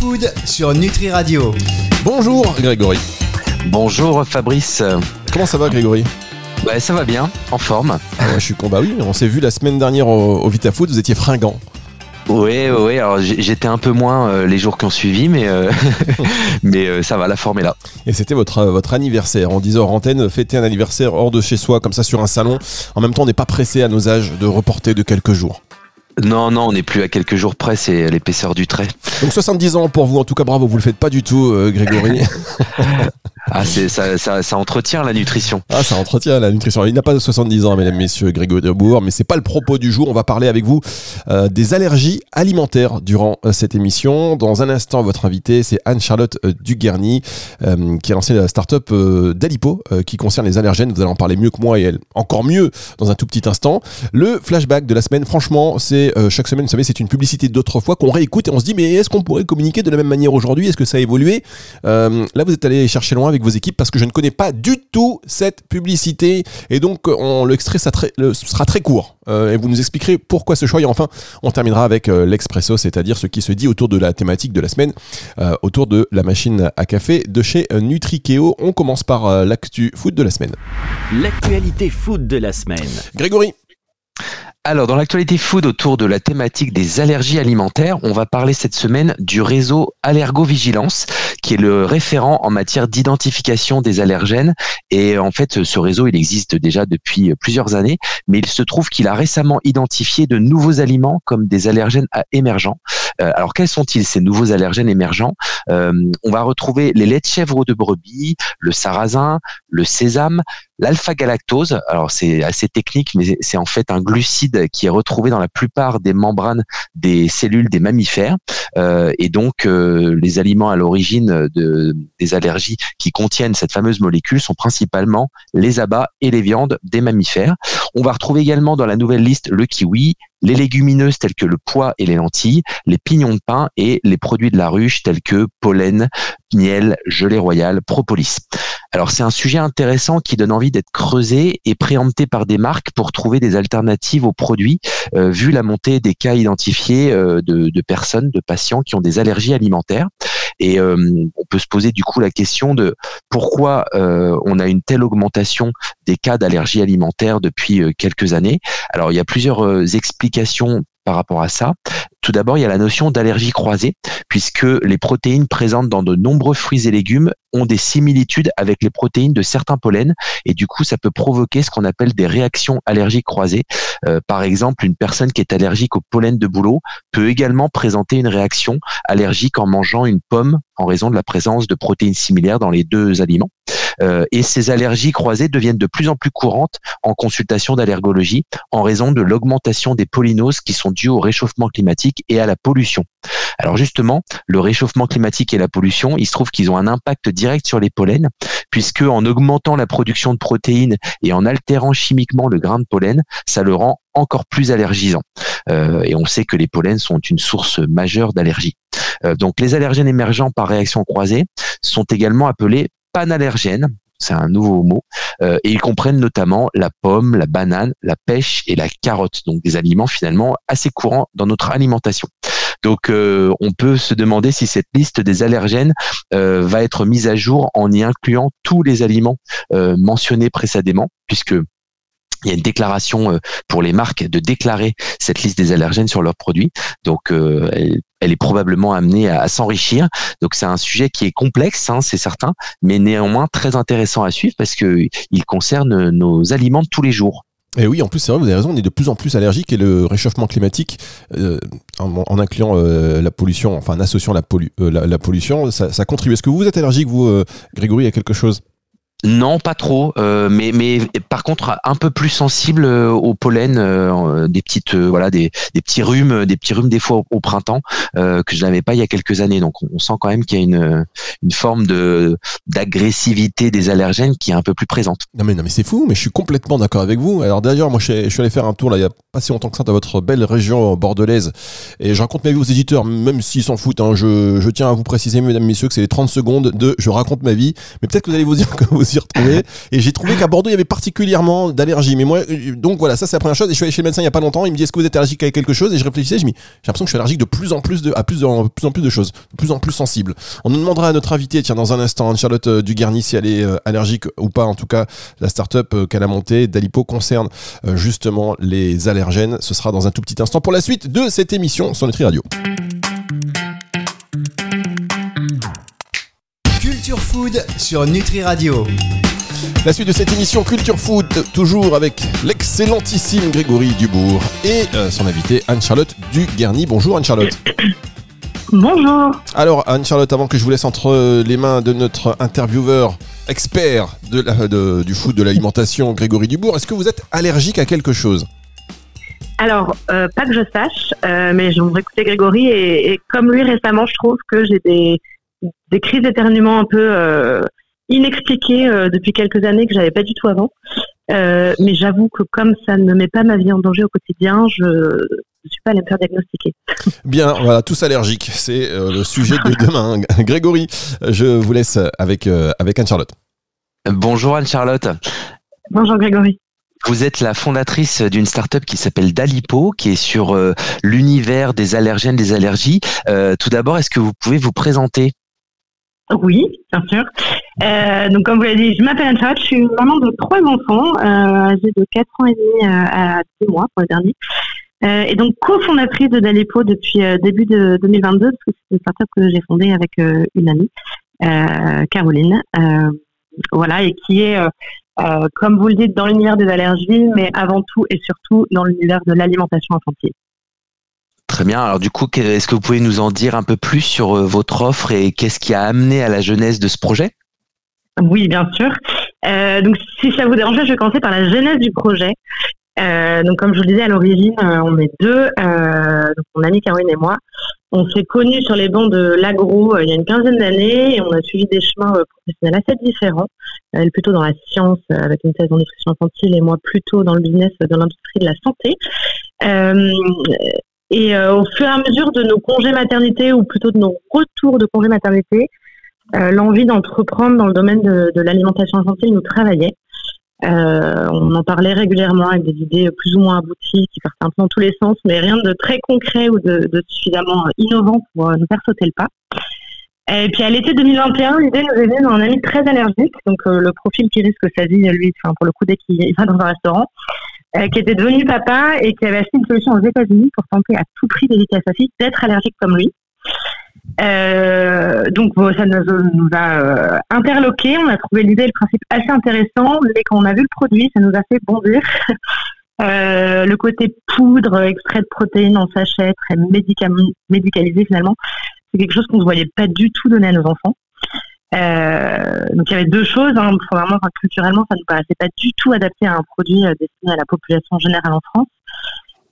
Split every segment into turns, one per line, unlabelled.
Food sur Nutri Radio.
Bonjour Grégory.
Bonjour Fabrice.
Comment ça va Grégory?
Bah, Ça va bien, en forme.
Ah je suis con. Bah oui, on s'est vu la semaine dernière au, au Vita Food, vous étiez fringant.
Oui, oui, alors j'étais un peu moins euh, les jours qui ont suivi, mais, euh, mais euh, ça va, la forme est là.
Et c'était votre, votre anniversaire. On disait hors antenne, fêter un anniversaire hors de chez soi, comme ça sur un salon. En même temps, on n'est pas pressé à nos âges de reporter de quelques jours.
Non, non, on n'est plus à quelques jours près, c'est l'épaisseur du trait.
Donc 70 ans pour vous, en tout cas bravo, vous le faites pas du tout, Grégory.
Ah, ça, entretient la nutrition.
Ah, ça entretient la nutrition. Il n'a pas de 70 ans, mesdames, messieurs, Grégory Debourg, mais c'est pas le propos du jour. On va parler avec vous euh, des allergies alimentaires durant euh, cette émission. Dans un instant, votre invité, c'est Anne-Charlotte euh, Duguerny, qui a lancé la start-up d'Alipo, qui concerne les allergènes. Vous allez en parler mieux que moi et elle, encore mieux dans un tout petit instant. Le flashback de la semaine, franchement, c'est chaque semaine, vous savez, c'est une publicité d'autrefois qu'on réécoute et on se dit, mais est-ce qu'on pourrait communiquer de la même manière aujourd'hui? Est-ce que ça a évolué? Là, vous êtes allé chercher loin avec vos équipes parce que je ne connais pas du tout cette publicité et donc l'extrait sera très court euh, et vous nous expliquerez pourquoi ce choix et enfin on terminera avec euh, l'expresso c'est-à-dire ce qui se dit autour de la thématique de la semaine euh, autour de la machine à café de chez Nutrikeo. On commence par l'actu food de la semaine.
L'actualité food de la semaine.
Grégory.
Alors, dans l'actualité food autour de la thématique des allergies alimentaires, on va parler cette semaine du réseau Allergovigilance, qui est le référent en matière d'identification des allergènes. Et en fait, ce réseau, il existe déjà depuis plusieurs années, mais il se trouve qu'il a récemment identifié de nouveaux aliments comme des allergènes émergents. Euh, alors, quels sont-ils ces nouveaux allergènes émergents? Euh, On va retrouver les laits de chèvre de brebis, le sarrasin, le sésame, l'alpha-galactose. Alors, c'est assez technique, mais c'est en fait un glucide qui est retrouvé dans la plupart des membranes des cellules des mammifères. Euh, et donc, les aliments à l'origine de, des allergies qui contiennent cette fameuse molécule sont principalement les abats et les viandes des mammifères. On va retrouver également dans la nouvelle liste le kiwi, les légumineuses telles que le pois et les lentilles, les pignons de pain et les produits de la ruche tels que pollen, miel, gelée royale, propolis. Alors c'est un sujet intéressant qui donne envie d'être creusé et préempté par des marques pour trouver des alternatives aux produits, euh, vu la montée des cas identifiés euh, de, de, personnes, de patients qui ont des allergies alimentaires. Et euh, on peut se poser du coup la question de pourquoi on a une telle augmentation des cas d'allergie alimentaire depuis quelques années. Alors il y a plusieurs explications par rapport à ça. Tout d'abord, il y a la notion d'allergie croisée, puisque les protéines présentes dans de nombreux fruits et légumes ont des similitudes avec les protéines de certains pollens, et du coup, ça peut provoquer ce qu'on appelle des réactions allergiques croisées. Euh, par exemple, une personne qui est allergique au pollen de bouleau peut également présenter une réaction allergique en mangeant une pomme en raison de la présence de protéines similaires dans les deux aliments. Euh, et ces allergies croisées deviennent de plus en plus courantes en consultation d'allergologie en raison de l'augmentation des pollinoses qui sont dues au réchauffement climatique et à la pollution. Alors justement, le réchauffement climatique et la pollution, il se trouve qu'ils ont un impact direct sur les pollens, puisque en augmentant la production de protéines et en altérant chimiquement le grain de pollen, ça le rend encore plus allergisant. Euh, et on sait que les pollens sont une source majeure d'allergie. Euh, donc les allergènes émergents par réaction croisée sont également appelés panallergènes, c'est un nouveau mot, euh, et ils comprennent notamment la pomme, la banane, la pêche et la carotte, donc des aliments finalement assez courants dans notre alimentation. Donc euh, on peut se demander si cette liste des allergènes euh, va être mise à jour en y incluant tous les aliments mentionnés précédemment, puisque il y a une déclaration pour les marques de déclarer cette liste des allergènes sur leurs produits. Donc, elle, est probablement amenée à, s'enrichir. Donc, c'est un sujet qui est complexe, hein, c'est certain, mais néanmoins très intéressant à suivre parce que il concerne nos aliments de tous les jours.
Et oui, en plus, c'est vrai, vous avez raison, on est de plus en plus allergique et le réchauffement climatique, en, incluant la pollution, enfin en associant la, pollution, ça, contribue. Est-ce que vous êtes allergique, vous, Grégory, à quelque chose?
Non, pas trop, euh, mais mais par contre un peu plus sensible euh, au pollen, euh, des petites voilà des, des petits rhumes, des petits rhumes des fois au, printemps que je n'avais pas il y a quelques années. Donc on sent quand même qu'il y a une une forme de d'agressivité des allergènes qui est un peu plus présente.
Non mais non mais c'est fou, mais je suis complètement d'accord avec vous. Alors d'ailleurs moi je suis allé faire un tour là il y a pas si longtemps que ça dans votre belle région bordelaise. Et je raconte ma vie aux éditeurs, même s'ils s'en foutent. Hein. Je, je, tiens à vous préciser, mesdames, messieurs, que c'est les 30 secondes de je raconte ma vie. Mais peut-être que vous allez vous dire que vous Et j'ai trouvé qu'à Bordeaux, il y avait particulièrement d'allergies. Mais moi, donc voilà, ça c'est la première chose. Et je suis allé chez le médecin il y a pas longtemps. Il me dit est-ce que vous êtes allergique à quelque chose? Et je réfléchissais, je me dis j'ai l'impression que je suis allergique de plus en plus de, à plus, de, plus en plus de choses, de plus en plus sensible. On nous demandera à notre invité, tiens, dans un instant, Anne-Charlotte euh, Dugarny, si elle est euh, allergique ou pas. En tout cas, la start-up euh, qu'elle a montée, Dalipo, concerne justement les allergènes. Ce sera dans un tout petit instant pour la suite de cette émission sur Nutri Radio.
Food sur Nutri Radio.
La suite de cette émission Culture Food, toujours avec l'excellentissime Grégory Dubourg et son invité Anne-Charlotte Dugarny. Bonjour Anne-Charlotte.
Bonjour.
Alors Anne-Charlotte, avant que je vous laisse entre les mains de notre intervieweur expert de du food, de l'alimentation, Grégory Dubourg, est-ce que vous êtes allergique à quelque chose?
Alors, euh, pas que je sache, euh, mais je voudrais écouter Grégory et, comme lui récemment, je trouve que j'ai des, des crises d'éternuement un peu euh, inexpliquées depuis quelques années que j'avais pas du tout avant. mais j'avoue que comme ça ne met pas ma vie en danger au quotidien, je ne suis pas allée me faire diagnostiquer.
Bien, voilà, tous allergiques, c'est le sujet de demain. Grégory, je vous laisse avec, avec Anne-Charlotte.
Bonjour Anne-Charlotte.
Bonjour Grégory.
Vous êtes la fondatrice d'une start-up qui s'appelle Dalipo, qui est sur euh, l'univers des allergènes, des allergies. Euh, tout d'abord, est-ce que vous pouvez vous présenter?
Oui, bien sûr. Euh, donc, comme vous l'avez dit, je m'appelle anne je suis maman de trois enfants, âgés de 4 ans et demi à 10 mois pour le dernier. et donc cofondatrice de Dalipo depuis début de 2022, parce que c'est une start-up que j'ai fondée avec une amie, Caroline. voilà, et qui est euh, comme vous le dites, dans l'univers des allergies, mais avant tout et surtout dans l'univers de l'alimentation infantile.
Très bien. Alors du coup, est-ce que vous pouvez nous en dire un peu plus sur euh, votre offre et qu'est-ce qui a amené à la genèse de ce projet?
Oui, bien sûr. Euh, donc, si ça vous dérange, je vais commencer par la genèse du projet. Euh, donc, comme je vous le disais, à l'origine, on est deux, donc mon amie Caroline et moi. On s'est connus sur les bancs de l'agro il y a une quinzaine d'années et on a suivi des chemins professionnels assez différents. Elle plutôt dans la science avec une thèse en nutrition infantile et moi plutôt dans le business de l'industrie de la santé. Et au fur et à mesure de nos congés maternité ou plutôt de nos retours de congés maternité, l'envie d'entreprendre dans le domaine de, de l'alimentation infantile nous travaillait. Euh, on en parlait régulièrement avec des idées plus ou moins abouties qui partent un peu dans tous les sens, mais rien de très concret ou de, suffisamment innovant pour euh, nous faire sauter le pas. Et puis à l'été 2021, l'idée nous est venue d'un ami très allergique, donc euh, le profil qui risque sa vie, lui, enfin, pour le coup, dès qu'il va dans un restaurant, qui était devenu papa et qui avait acheté une solution aux États-Unis pour tenter à tout prix d'éviter à sa fille d'être allergique comme lui. Euh, donc ça nous, a euh, interloqué, on a trouvé l'idée le principe assez intéressant, mais quand on a vu le produit, ça nous a fait bondir. euh, le côté poudre, extrait de protéines en sachet, très médicalisé finalement, c'est quelque chose qu'on ne voyait pas du tout donner à nos enfants. Euh, donc il y avait deux choses, hein. enfin, culturellement ça ne paraissait pas du tout adapté à un produit euh, destiné à la population générale en France.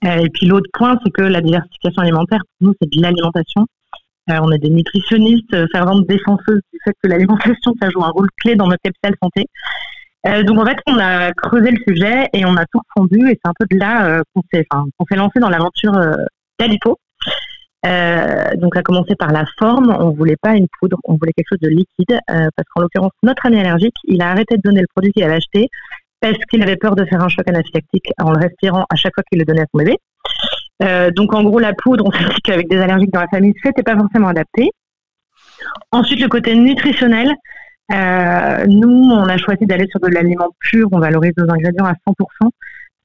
Euh, et puis l'autre point, c'est que la diversification alimentaire, pour nous, c'est de l'alimentation. Euh, on est des nutritionnistes euh, ferventes défenseuses du fait que l'alimentation, ça joue un rôle clé dans notre capital santé. Euh, donc en fait, on a creusé le sujet et on a tout refondu et c'est un peu de là qu'on s'est, enfin, s'est lancé dans l'aventure d'Alipo. Donc à commencer par la forme, on voulait pas une poudre, on voulait quelque chose de liquide parce qu'en l'occurrence notre ami allergique, il a arrêté de donner le produit qu'il avait acheté parce qu'il avait peur de faire un choc anaphylactique en le respirant à chaque fois qu'il le donnait à son bébé. Euh, donc en gros la poudre, on s'est dit qu'avec des allergiques dans la famille, c'était pas forcément adapté. Ensuite le côté nutritionnel, euh, nous on a choisi d'aller sur de l'aliment pur, on valorise nos ingrédients à 100%.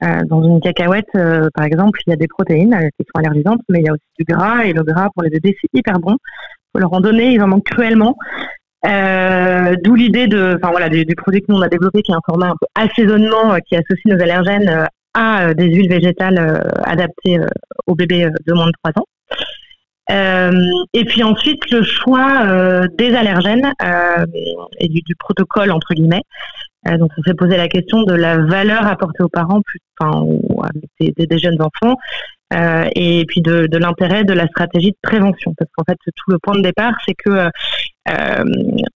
Euh, dans une cacahuète, euh, par exemple, il y a des protéines euh, qui sont allergisantes, mais il y a aussi du gras, et le gras pour les bébés c'est hyper bon. Faut leur en donner, ils en manquent cruellement. D'où l'idée de, enfin voilà, du, du, produit que nous on a développé, qui est un format un peu assaisonnement, qui associe nos allergènes à euh, des huiles végétales euh, adaptées euh, aux bébés de moins de 3 ans. Et puis ensuite le choix des allergènes et du, protocole entre guillemets. donc on s'est posé la question de la valeur apportée aux parents, enfin, des, des, jeunes enfants, et puis de, de l'intérêt de la stratégie de prévention. Parce qu'en fait tout le point de départ, c'est que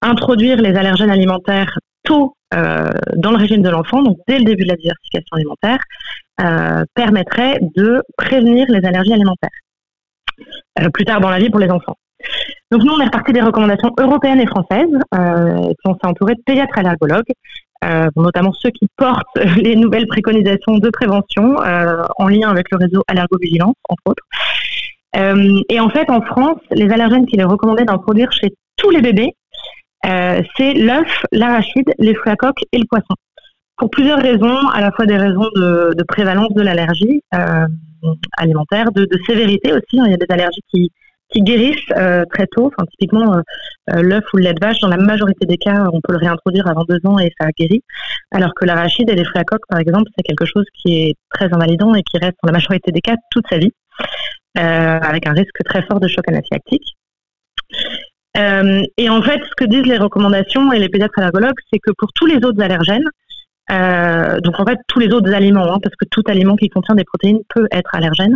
introduire les allergènes alimentaires tôt dans le régime de l'enfant, donc dès le début de la diversification alimentaire, permettrait de prévenir les allergies alimentaires plus tard dans la vie pour les enfants. Donc nous, on est reparti des recommandations européennes et françaises, euh, on s'est entouré de pédiatres allergologues, euh, notamment ceux qui portent les nouvelles préconisations de prévention euh, en lien avec le réseau Allergovigilance, entre autres. Euh, et en fait, en France, les allergènes qu'il est recommandé d'introduire chez tous les bébés, euh, c'est l'œuf, l'arachide, les fruits à coque et le poisson. Pour plusieurs raisons, à la fois des raisons de prévalence de l'allergie alimentaire, de, sévérité aussi. Hein. Il y a des allergies qui, qui guérissent euh, très tôt. Enfin, typiquement, euh, euh, l'œuf ou le lait de vache, dans la majorité des cas, on peut le réintroduire avant deux ans et ça guérit. Alors que l'arachide et les fruits à coque, par exemple, c'est quelque chose qui est très invalidant et qui reste dans la majorité des cas toute sa vie, avec un risque très fort de choc anaphylactique. et en fait, ce que disent les recommandations et les pédiatres allergologues, c'est que pour tous les autres allergènes, donc en fait tous les autres aliments, hein, parce que tout aliment qui contient des protéines peut être allergène,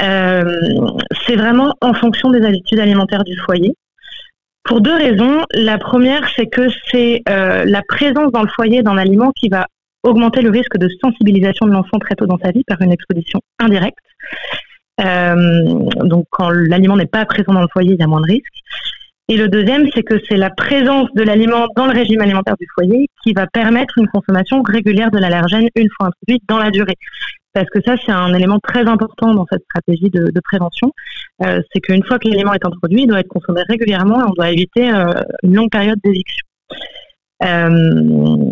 euh, c'est vraiment en fonction des habitudes alimentaires du foyer. Pour deux raisons. La première, c'est que c'est euh, la présence dans le foyer d'un aliment qui va augmenter le risque de sensibilisation de l'enfant très tôt dans sa vie par une exposition indirecte. Euh, donc quand l'aliment n'est pas présent dans le foyer, il y a moins de risques. Et le deuxième, c'est que c'est la présence de l'aliment dans le régime alimentaire du foyer qui va permettre une consommation régulière de l'allergène une fois introduite dans la durée parce que ça, c'est un élément très important dans cette stratégie de, prévention. Euh, c'est qu'une fois que l'élément est introduit, il doit être consommé régulièrement et on doit éviter euh, une longue période d'éviction. Euh,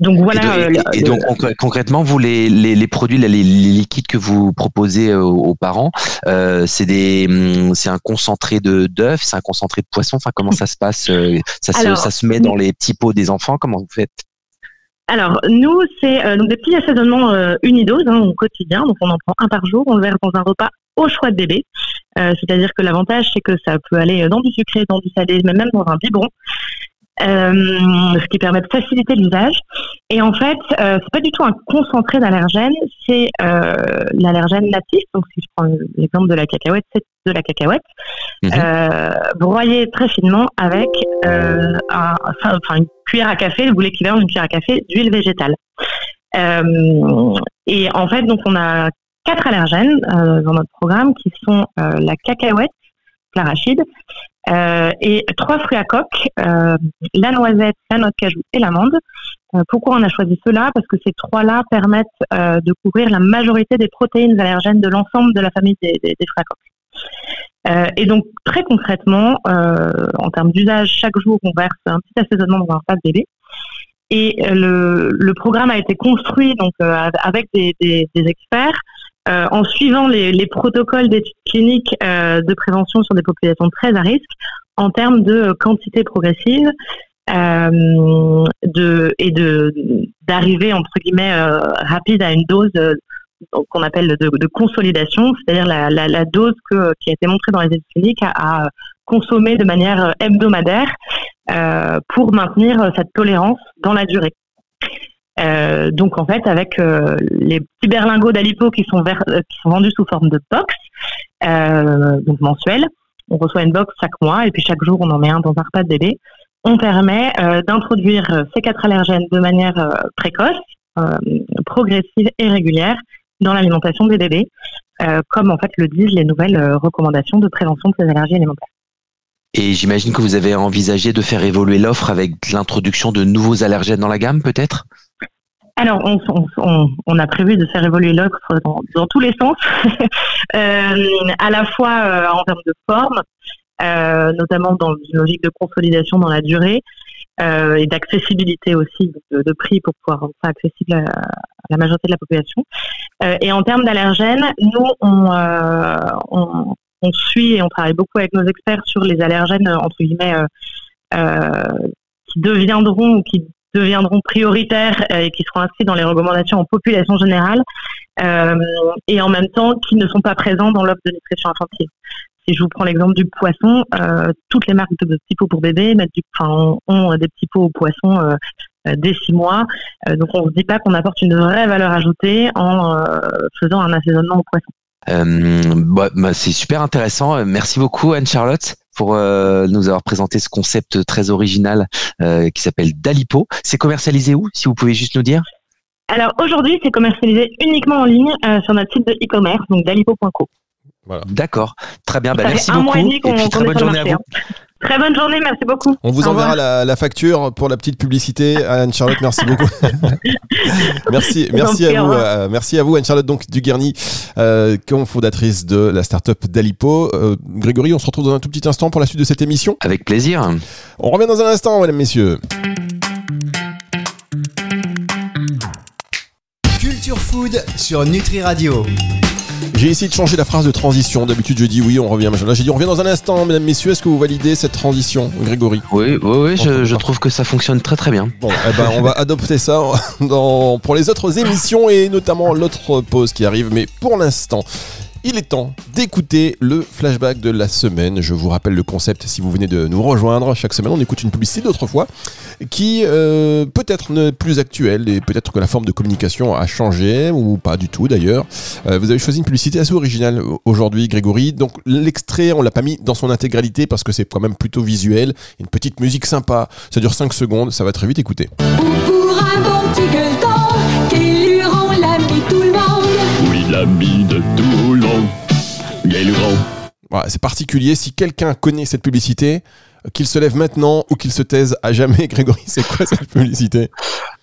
donc voilà. Et, donc, concrètement, vous les, les, produits, les, liquides que vous proposez aux, parents, c'est des, hum, c'est un concentré de d'œufs, c'est un concentré de poisson. Enfin, comment ça se passe ça, se, ça se met dans les petits pots des enfants? Comment vous faites?
Alors, nous, c'est euh, donc des petits assaisonnements euh, unidoses hein, au quotidien. Donc, on en prend un par jour. On le verse dans un repas au choix de bébé. Euh, c'est-à-dire que l'avantage, c'est que ça peut aller dans du sucré, dans du salé, mais même dans un biberon. Euh, ce qui permet de faciliter l'usage. Et en fait, euh, c'est pas du tout un concentré d'allergène, c'est euh, l'allergène natif. Donc, si je prends l'exemple de la cacahuète, c'est de la cacahuète mhm. broyée très finement avec un, enfin, une cuillère à café, le boulet équivalent d'une cuillère à café d'huile végétale. et en fait, donc, on a quatre allergènes dans notre programme qui sont la cacahuète, l'arachide, euh, et trois fruits à coque, euh, la noisette, la noix de cajou et l'amande. Euh, pourquoi on a choisi ceux-là? Parce que ces trois-là permettent de couvrir la majorité des protéines allergènes de l'ensemble de la famille des, des, fruits à coque. et donc très concrètement, en termes d'usage, chaque jour on verse un petit assaisonnement dans un repas de bébé. Et le, programme a été construit donc avec des experts euh, en suivant les, les protocoles d'études cliniques euh, de prévention sur des populations très à risque en termes de quantité progressive euh, de, et de d'arriver entre guillemets euh, rapide à une dose euh, qu'on appelle de, de consolidation, c'est-à-dire la, la, la, dose que, qui a été montrée dans les études cliniques à, à consommer de manière hebdomadaire pour maintenir cette tolérance dans la durée. Euh, donc en fait, avec euh, les petits berlingots d'Alipo qui sont, euh, qui sont vendus sous forme de box, donc mensuel, on reçoit une box chaque mois et puis chaque jour on en met un dans un repas de bébé. On permet d'introduire ces quatre allergènes de manière précoce, progressive et régulière dans l'alimentation des bébés, comme en fait le disent les nouvelles recommandations de prévention de ces allergies alimentaires.
Et j'imagine que vous avez envisagé de faire évoluer l'offre avec l'introduction de nouveaux allergènes dans la gamme, peut-être?
Alors, on, a prévu de faire évoluer l'offre dans, tous les sens, euh, à la fois euh, en termes de forme, euh, notamment dans une logique de consolidation dans la durée et d'accessibilité aussi de, prix pour pouvoir rendre ça accessible à, la majorité de la population. et en termes d'allergènes, nous, on, on, suit et on travaille beaucoup avec nos experts sur les allergènes, entre guillemets, qui deviendront ou qui deviendront prioritaires euh, et qui seront inscrits dans les recommandations en population générale euh, et en même temps qui ne sont pas présents dans l'offre de nutrition infantile. Si je vous prends l'exemple du poisson, euh, toutes les marques de petits pots pour enfin, ont, des petits pots au poisson dès six mois. donc on ne se dit pas qu'on apporte une vraie valeur ajoutée en faisant un assaisonnement au poisson.
Bah, bah, c'est super intéressant. Merci beaucoup Anne-Charlotte. Pour euh, nous avoir présenté ce concept très original euh, qui s'appelle Dalipo. C'est commercialisé où, si vous pouvez juste nous dire?
Alors aujourd'hui, c'est commercialisé uniquement en ligne euh, sur notre site de e-commerce, donc dalipo.co.
D'accord, très bien. Bah, merci
un mois et
beaucoup.
demi qu'on-
Et puis très bonne journée à vous.
hein. Très bonne journée, merci beaucoup.
On vous enverra la, la facture pour la petite publicité. Anne-Charlotte, merci beaucoup. merci, merci à vous. euh, merci à vous, Anne-Charlotte donc Duguerny, euh, cofondatrice de la startup Dalipo. Euh, Grégory, on se retrouve dans un tout petit instant pour la suite de cette émission.
Avec plaisir.
On revient dans un instant, mesdames, messieurs.
Culture Food sur Nutri Radio.
J'ai essayé de changer la phrase de transition. D'habitude, je dis oui, on revient. Là, j'ai dit on revient dans un instant, mesdames, messieurs. Est-ce que vous validez cette transition, Grégory
Oui, oui, oui, je, trouve que ça fonctionne très très bien.
Bon, eh ben, on va adopter ça dans- pour les autres émissions et notamment l'autre pause qui arrive. Mais pour l'instant, il est temps d'écouter le flashback de la semaine. Je vous rappelle le concept si vous venez de nous rejoindre. Chaque semaine, on écoute une publicité d'autrefois qui euh, peut-être n'est plus actuelle et peut-être que la forme de communication a changé ou pas du tout d'ailleurs. Euh, vous avez choisi une publicité assez originale aujourd'hui, Grégory. Donc l'extrait, on l'a pas mis dans son intégralité parce que c'est quand même plutôt visuel. Une petite musique sympa. Ça dure 5 secondes. Ça va très vite. Écoutez.
Ou pour un bon petit gueuleton qui lui rend l'ami tout le monde.
Oui, l'ami de tout le monde.
C'est particulier. Si quelqu'un connaît cette publicité, qu'il se lève maintenant ou qu'il se taise à jamais. Grégory, c'est quoi cette publicité?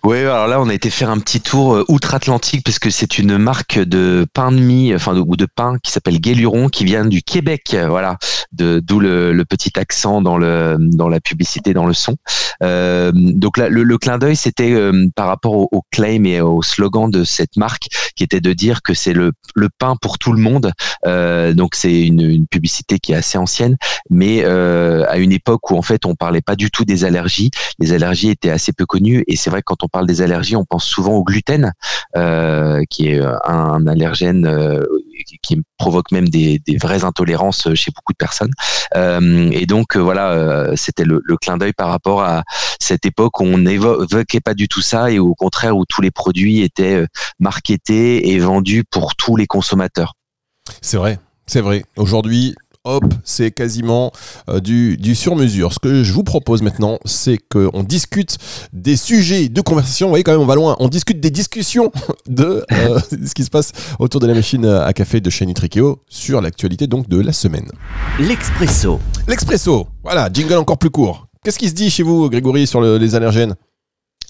Oui, alors là, on a été faire un petit tour euh, outre-Atlantique parce que c'est une marque de pain de mie, enfin de, ou de pain qui s'appelle Guéluron, qui vient du Québec. euh, Voilà, d'où le, le petit accent dans le dans la publicité, dans le son. Euh, donc là, le, le clin d'œil, c'était euh, par rapport au, au claim et au slogan de cette marque, qui était de dire que c'est le le pain pour tout le monde. Euh, donc c'est une, une publicité qui est assez ancienne, mais euh, à une époque où en fait on parlait pas du tout des allergies les allergies étaient assez peu connues et c'est vrai que quand on parle des allergies, on pense souvent au gluten, euh, qui est un, un allergène qui, provoque même des, vraies intolérances chez beaucoup de personnes. Euh, et donc euh, voilà, euh, c'était le, le clin d'œil par rapport à cette époque où on n'évoquait pas du tout ça et au contraire où tous les produits étaient marketés et vendus pour tous les consommateurs.
C'est vrai, c'est vrai. Aujourd'hui, hop, c'est quasiment euh, du, du sur-mesure. Ce que je vous propose maintenant, c'est qu'on discute des sujets de conversation. Vous voyez, quand même, on va loin. On discute des discussions de euh, ce qui se passe autour de la machine à café de chez Nitrikeo sur l'actualité donc de la semaine.
L'Expresso.
L'expresso, voilà, jingle encore plus court. Qu'est-ce qui se dit chez vous, Grégory, sur le- les allergènes?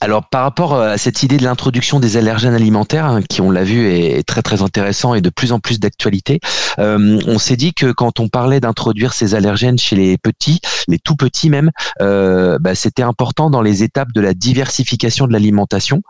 Alors par rapport euh, à cette idée de l'introduction des allergènes alimentaires, hein, qui on l'a vu est très très intéressant et de plus en plus d'actualité, euh, on s'est dit que quand on parlait d'introduire ces allergènes chez les petits, les tout petits même, euh, bah, c'était important dans les étapes de la diversification de l'alimentation.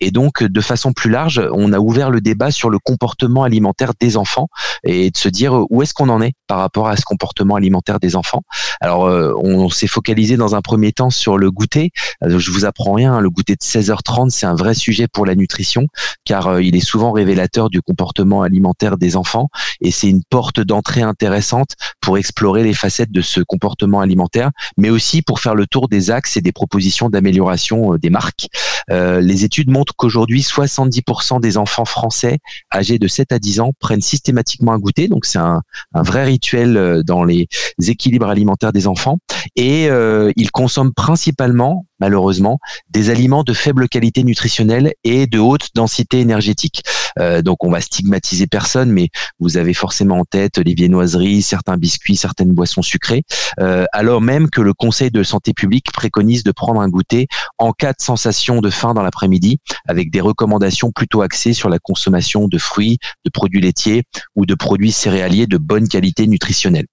Et donc de façon plus large, on a ouvert le débat sur le comportement alimentaire des enfants et de se dire où est-ce qu'on en est par rapport à ce comportement alimentaire des enfants. Alors euh, on s'est focalisé dans un premier temps sur le goûter. Je vous apprends rien, hein, le goûter de 16h30, c'est un vrai sujet pour la nutrition, car euh, il est souvent révélateur du comportement alimentaire des enfants, et c'est une porte d'entrée intéressante pour explorer les facettes de ce comportement alimentaire, mais aussi pour faire le tour des axes et des propositions d'amélioration euh, des marques. Euh, les études montrent qu'aujourd'hui, 70% des enfants français âgés de 7 à 10 ans prennent systématiquement un goûter, donc c'est un, vrai rituel dans les équilibres alimentaires des enfants, et ils consomment principalement malheureusement, des aliments de faible qualité nutritionnelle et de haute densité énergétique. Euh, donc on va stigmatiser personne, mais vous avez forcément en tête les viennoiseries, certains biscuits, certaines boissons sucrées, euh, alors même que le Conseil de santé publique préconise de prendre un goûter en cas de sensation de faim dans l'après-midi, avec des recommandations plutôt axées sur la consommation de fruits, de produits laitiers ou de produits céréaliers de bonne qualité nutritionnelle.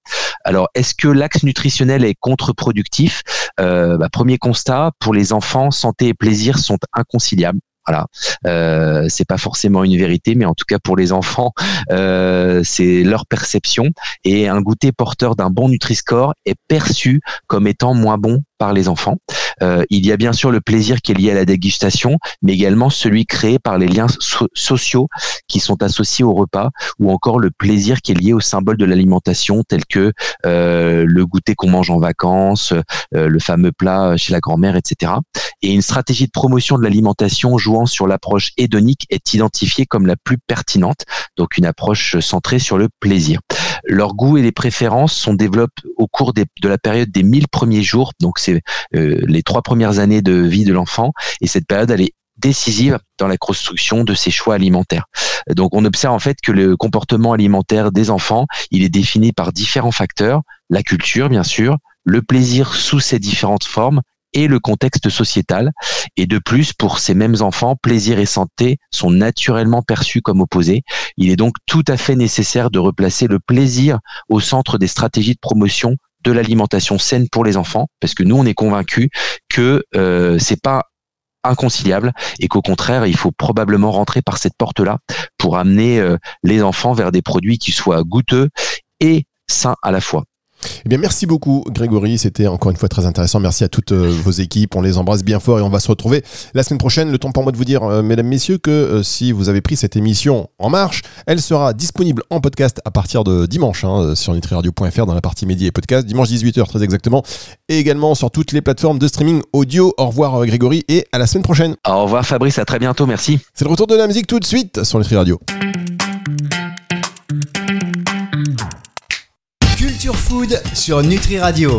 Alors, est-ce que l'axe nutritionnel est contre-productif? Euh, bah, Premier constat, pour les enfants, santé et plaisir sont inconciliables. Voilà, euh, c'est pas forcément une vérité, mais en tout cas pour les enfants, euh, c'est leur perception. Et un goûter porteur d'un bon Nutri-Score est perçu comme étant moins bon par les enfants. Euh, il y a bien sûr le plaisir qui est lié à la dégustation, mais également celui créé par les liens so- sociaux qui sont associés au repas, ou encore le plaisir qui est lié au symbole de l'alimentation, tel que euh, le goûter qu'on mange en vacances, euh, le fameux plat chez la grand-mère, etc. Et une stratégie de promotion de l'alimentation jouant sur l'approche hédonique est identifiée comme la plus pertinente, donc une approche centrée sur le plaisir. Leurs goûts et les préférences sont développés au cours de la période des 1000 premiers jours, donc c'est euh, les trois premières années de vie de l'enfant, et cette période elle est décisive dans la construction de ses choix alimentaires. Donc on observe en fait que le comportement alimentaire des enfants, il est défini par différents facteurs, la culture bien sûr, le plaisir sous ses différentes formes et le contexte sociétal. Et de plus, pour ces mêmes enfants, plaisir et santé sont naturellement perçus comme opposés. Il est donc tout à fait nécessaire de replacer le plaisir au centre des stratégies de promotion de l'alimentation saine pour les enfants, parce que nous, on est convaincus que euh, c'est pas inconciliable et qu'au contraire, il faut probablement rentrer par cette porte-là pour amener euh, les enfants vers des produits qui soient goûteux et sains à la fois.
Eh bien, merci beaucoup, Grégory. C'était encore une fois très intéressant. Merci à toutes euh, vos équipes. On les embrasse bien fort et on va se retrouver la semaine prochaine. Le temps pour moi de vous dire, euh, mesdames, messieurs, que euh, si vous avez pris cette émission en marche, elle sera disponible en podcast à partir de dimanche hein, sur nutriradio.fr dans la partie médias et podcast, dimanche 18h très exactement, et également sur toutes les plateformes de streaming audio. Au revoir, Grégory, et à la semaine prochaine.
Au revoir Fabrice, à très bientôt, merci.
C'est le retour de la musique tout de suite sur Nutri Radio.
Culture Food sur Nutri Radio.